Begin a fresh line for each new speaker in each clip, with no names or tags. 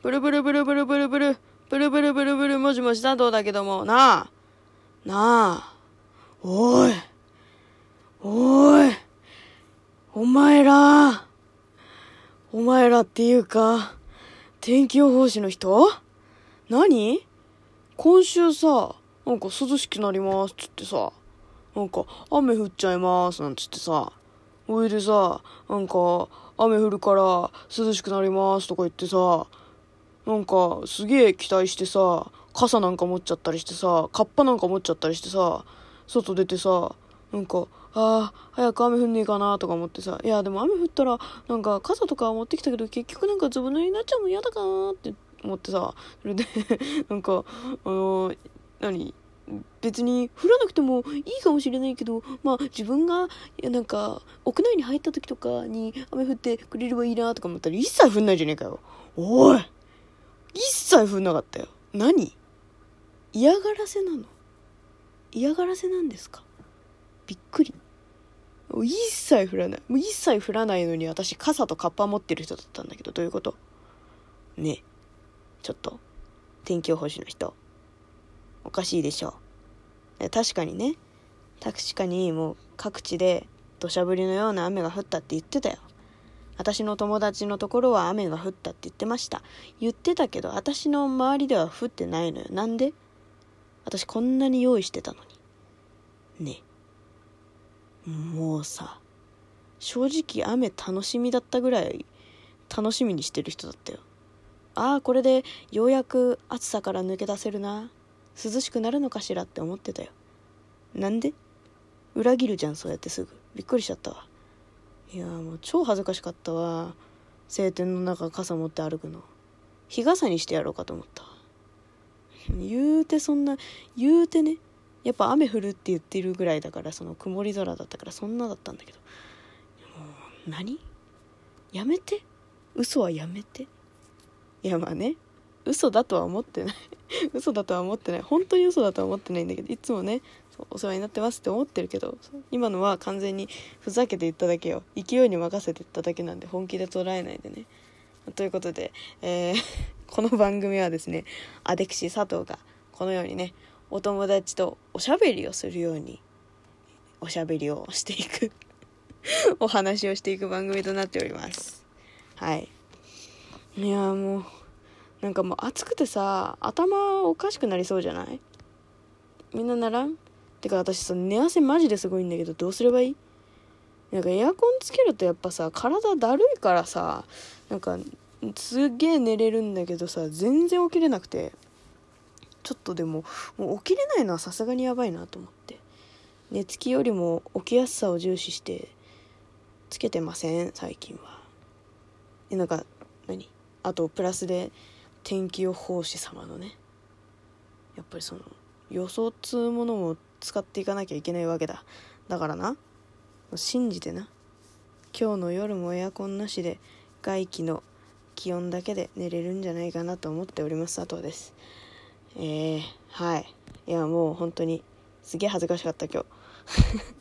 ブルブルブルブルブルブル、ブルブルブルブルもじもじだどうだけども、なあ、なあ、おい、おい、お前ら、お前らっていうか、天気予報士の人？何？今週さ、なんか涼しくなりますっつってさ、なんか雨降っちゃいますなんつってさ、おいでさ、なんか雨降るから涼しくなりますとか言ってさ、なんかすげえ期待してさ、傘なんか持っちゃったりしてさ、カッパなんか持っちゃったりしてさ、外出てさ、なんか、ああ、早く雨降んねえかなとか思ってさ、いや、でも雨降ったら、なんか傘とか持ってきたけど、結局なんかずぶ濡れになっちゃうの嫌だかなって思ってさ、それで なんか、あのー、何別に降らなくてもいいかもしれないけど、まあ自分が、なんか、屋内に入った時とかに雨降ってくれればいいなとか思ったら一切降んないじゃねえかよ。おい一切降んなかったよ。何？嫌がらせなの？嫌がらせなんですか？びっくり。一切降らない。もう一切降らないのに私傘とカッパ持ってる人だったんだけど、どういうこと？ねえ。ちょっと。天気予報士の人。おかしいでしょう。確かにね。確かにもう各地で土砂降りのような雨が降ったって言ってたよ。私の友達のところは雨が降ったって言ってました。言ってたけど、私の周りでは降ってないのよ。なんで？私こんなに用意してたのに。ねもうさ、正直雨楽しみだったぐらい楽しみにしてる人だったよ。ああ、これでようやく暑さから抜け出せるな。涼しくなるのかしらって思ってたよ。なんで？裏切るじゃん、そうやってすぐ。びっくりしちゃったわ。いやもう超恥ずかしかったわ。晴天の中傘持って歩くの。日傘にしてやろうかと思った。言うてそんな、言うてね、やっぱ雨降るって言ってるぐらいだからその曇り空だったからそんなだったんだけど。もう何？やめて？嘘はやめて？いやまあね。嘘だとは思ってない。嘘だとは思ってない。本当に嘘だとは思ってないんだけどいつもねお世話になってますって思ってるけど今のは完全にふざけて言っただけよ。勢いに任せて言っただけなんで本気で捉えないでね。ということで、えー、この番組はですねアデクシー佐藤がこのようにねお友達とおしゃべりをするようにおしゃべりをしていく お話をしていく番組となっております。はい。いやもうなんかもう暑くてさ頭おかしくなりそうじゃない？みんなならん？てか私さ寝汗マジですごいんだけどどうすればいい？なんかエアコンつけるとやっぱさ体だるいからさなんかすげえ寝れるんだけどさ全然起きれなくて。ちょっとでももう起きれないのはさすがにやばいなと思って。寝つきよりも起きやすさを重視してつけてません？最近は。えなんか何？あとプラスで天気予報士様のねやっぱりその予想っつうものも使っていかなきゃいけないわけだだからな信じてな今日の夜もエアコンなしで外気の気温だけで寝れるんじゃないかなと思っております佐藤ですえー、はい。いや、もう本当に、すげえ恥ずかしかった、今日。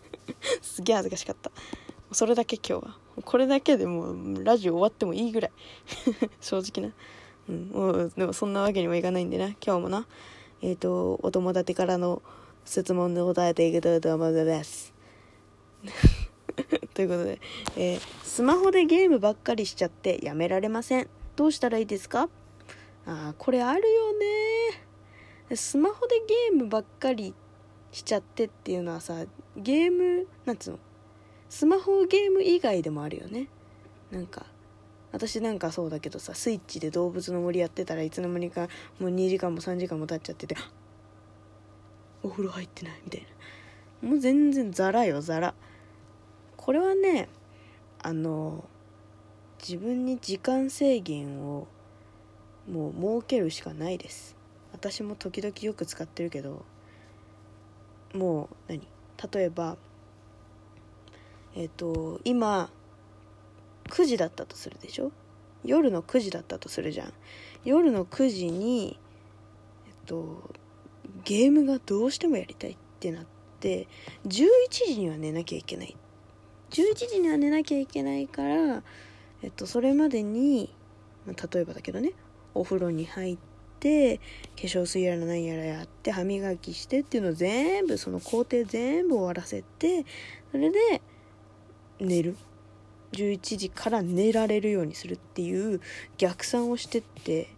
すげえ恥ずかしかった。それだけ今日は。これだけでもう、ラジオ終わってもいいぐらい。正直な。うん、もう、でもそんなわけにもいかないんでな、今日もな。えっ、ー、と、お友達からの質問で答えていけたらと思うです。ということで、えー、スマホでゲームばっかりしちゃってやめられません。どうしたらいいですか？ああ、これあるよねスマホでゲームばっかりしちゃってっていうのはさゲームなんつうの？スマホゲーム以外でもあるよねなんか私なんかそうだけどさスイッチで動物の森やってたらいつの間にかもう2時間も3時間も経っちゃっててお風呂入ってないみたいな。もう全然ザラよザラ。これはねあの自分に時間制限をもう設けるしかないです。私も時々よく使ってるけどもう何？例えばえっ、ー、と今9時だったとするでしょ？夜の9時だったとするじゃん。夜の9時にえっとゲームがどうしてもやりたいってなって11時には寝なきゃいけない。11時には寝なきゃいけないからえっとそれまでにま例えばだけどねお風呂に入って化粧水やら何やらやって歯磨きしてっていうのを全部その工程全部終わらせてそれで寝る。11時から寝られるようにするっていう逆算をしてって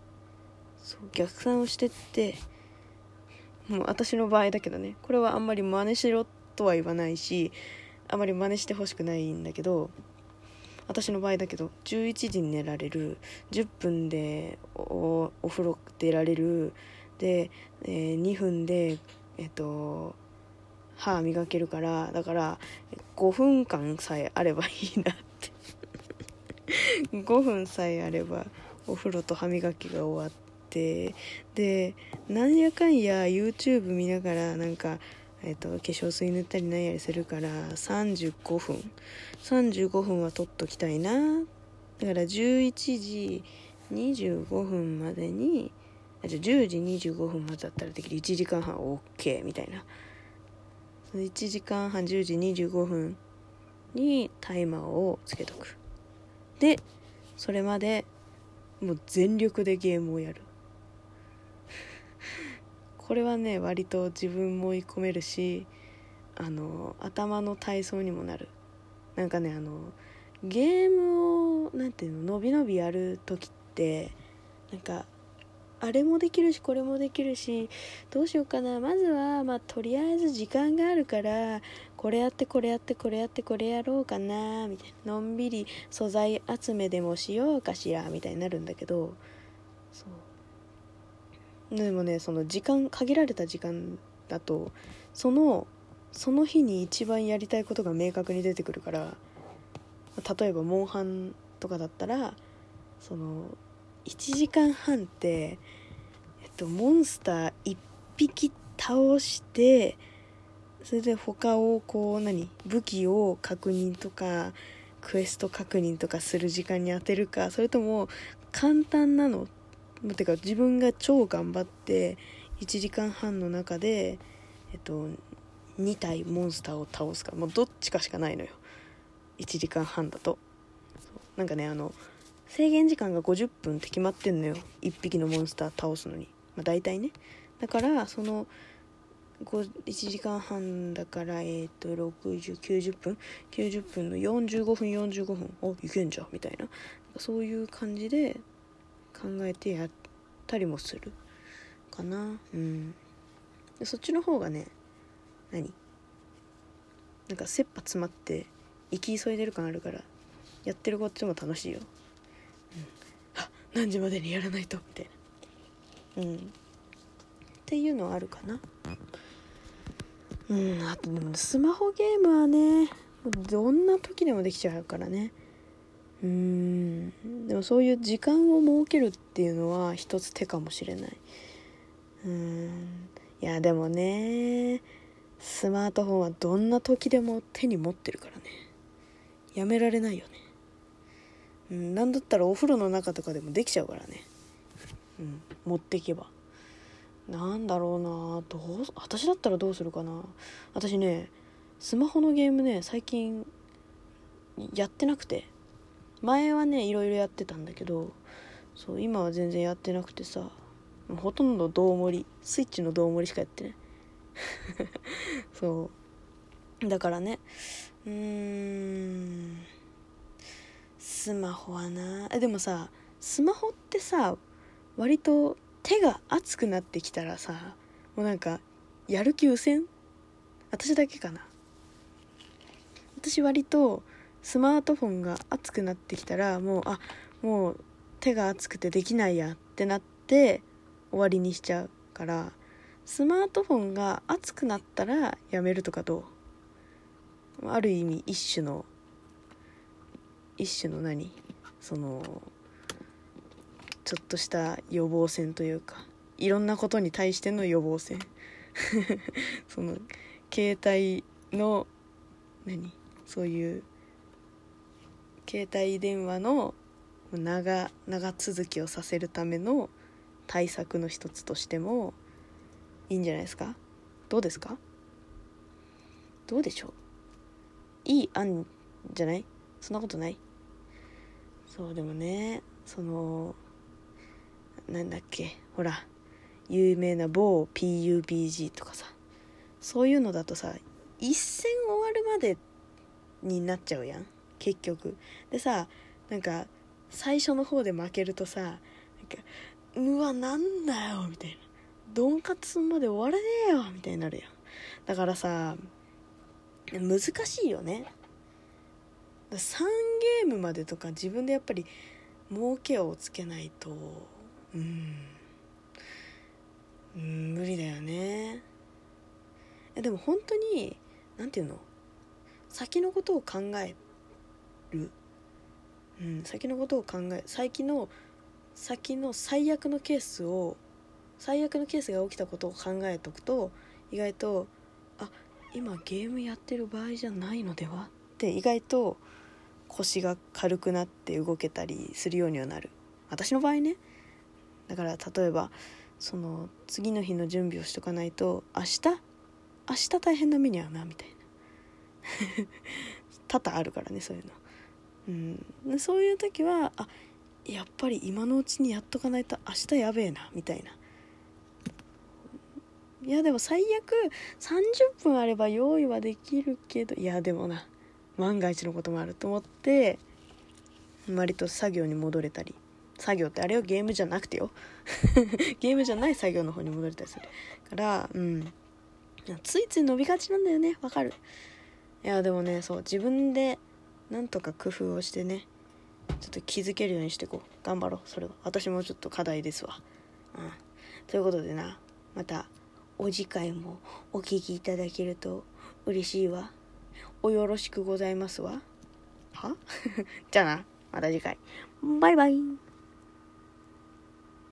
そう逆算をしてってもう私の場合だけどね。これはあんまり真似しろとは言わないしあまり真似してほしくないんだけど私の場合だけど11時に寝られる10分でお風呂出られるで、えー、2分でえっと歯磨けるからだから5分間さえあればいいなって。5分さえあればお風呂と歯磨きが終わってでなんやかんや YouTube 見ながらなんかえーと、化粧水塗ったりなんやりするから35分。35分は取っときたいな。だから11時25分までにあじゃあ10時25分までだったらできる。1時間半 OK みたいな。1時間半10時25分にタイマーをつけとく。でそれまでもう全力でゲームをやる。これはね割と自分も追い込めるしあの頭の体操にもなる。なんかねあのゲームを何ていうの伸び伸びやる時ってなんかあれもできるしこれもできるしどうしようかな。まずはまあとりあえず時間があるからこれやってこれやってこれやってこれやろうかなみたいな。のんびり素材集めでもしようかしらみたいになるんだけどそう。でもねその時間限られた時間だとそのその日に一番やりたいことが明確に出てくるから例えばモンハンとかだったらその1時間半って、えっと、モンスター1匹倒してそれで他をこう何武器を確認とかクエスト確認とかする時間に当てるかそれとも簡単なのてか自分が超頑張って1時間半の中で、えっと、2体モンスターを倒すかもうどっちかしかないのよ。1時間半だと。なんかねあの制限時間が50分って決まってんのよ。1匹のモンスター倒すのに、まあ、大体ね。だからその1時間半だからえっ、ー、と6090分？90分の45分45分。おいけんじゃんみたいな。そういう感じで考えてやったりもする。かな。うん。そっちの方がね何？なんか切羽詰まって生き急いでる感あるからやってるこっちも楽しいよ、うん、あ何時までにやらないとみたいな。うん。っていうのはあるかな。うん。あとでもスマホゲームはねどんな時でもできちゃうからね。うん。でもそういう時間を設けるっていうのは一つ手かもしれない。うん。いやでもねスマートフォンはどんな時でも手に持ってるからね。やめられないよね。うんなんだったらお風呂の中とかでもできちゃうからね。うん持っていけば。なんだろうなどう私だったらどうするかな。私ねスマホのゲームね最近やってなくて。前はねいろいろやってたんだけどそう今は全然やってなくてさほとんど胴盛りスイッチの胴盛りしかやってない。そう。だからねうーんスマホはな。でもさスマホってさ割と手が熱くなってきたらさもうなんかやる気うせん？私だけかな。私割とスマートフォンが熱くなってきたらもうあもう手が熱くてできないやってなって終わりにしちゃうからスマートフォンが熱くなったらやめるとかどう？ある意味一種の一種の何？そのちょっとした予防線というかいろんなことに対しての予防線。その携帯の何？そういう携帯電話の長長続きをさせるための対策の一つとしてもいいんじゃないですか？どうですか？どうでしょう？いい案じゃない？そんなことない？そうでもねそのなんだっけ？ほら有名な某 PUBG とかさそういうのだとさ一戦終わるまでになっちゃうやん。結局。でさなんか最初の方で負けるとさなんかうわなんだよみたいな。ドンカツまで終わらねえよみたいになるやん。だからさ難しいよね。3ゲームまでとか自分でやっぱり儲けをつけないとうん。無理だよね。でも本当に何て言うの？先のことを考える、うん、先のことを考え先の先の最悪のケースを最悪のケースが起きたことを考えとくと意外とあ今ゲームやってる場合じゃないのでは？って意外と腰が軽くなって動けたりするようにはなる。私の場合ね。だから例えばその次の日の準備をしとかないと明日？明日大変な目に遭うなみたいな。多々あるからねそういうの、うん、そういう時はあやっぱり今のうちにやっとかないと明日やべえなみたいな。いやでも最悪30分あれば用意はできるけどいやでもな万が一のこともあると思って割と作業に戻れたり作業ってあれはゲームじゃなくてよ。ゲームじゃない作業の方に戻れたりする。からうん。ついつい伸びがちなんだよねわかる。いやでもねそう自分でなんとか工夫をしてねちょっと気づけるようにしてこう。頑張ろうそれは。私もちょっと課題ですわ。うん。ということでなまたお次回もお聴きいただけると嬉しいわ。およろしくございますわ。は？じゃあなまた次回。バイバイ。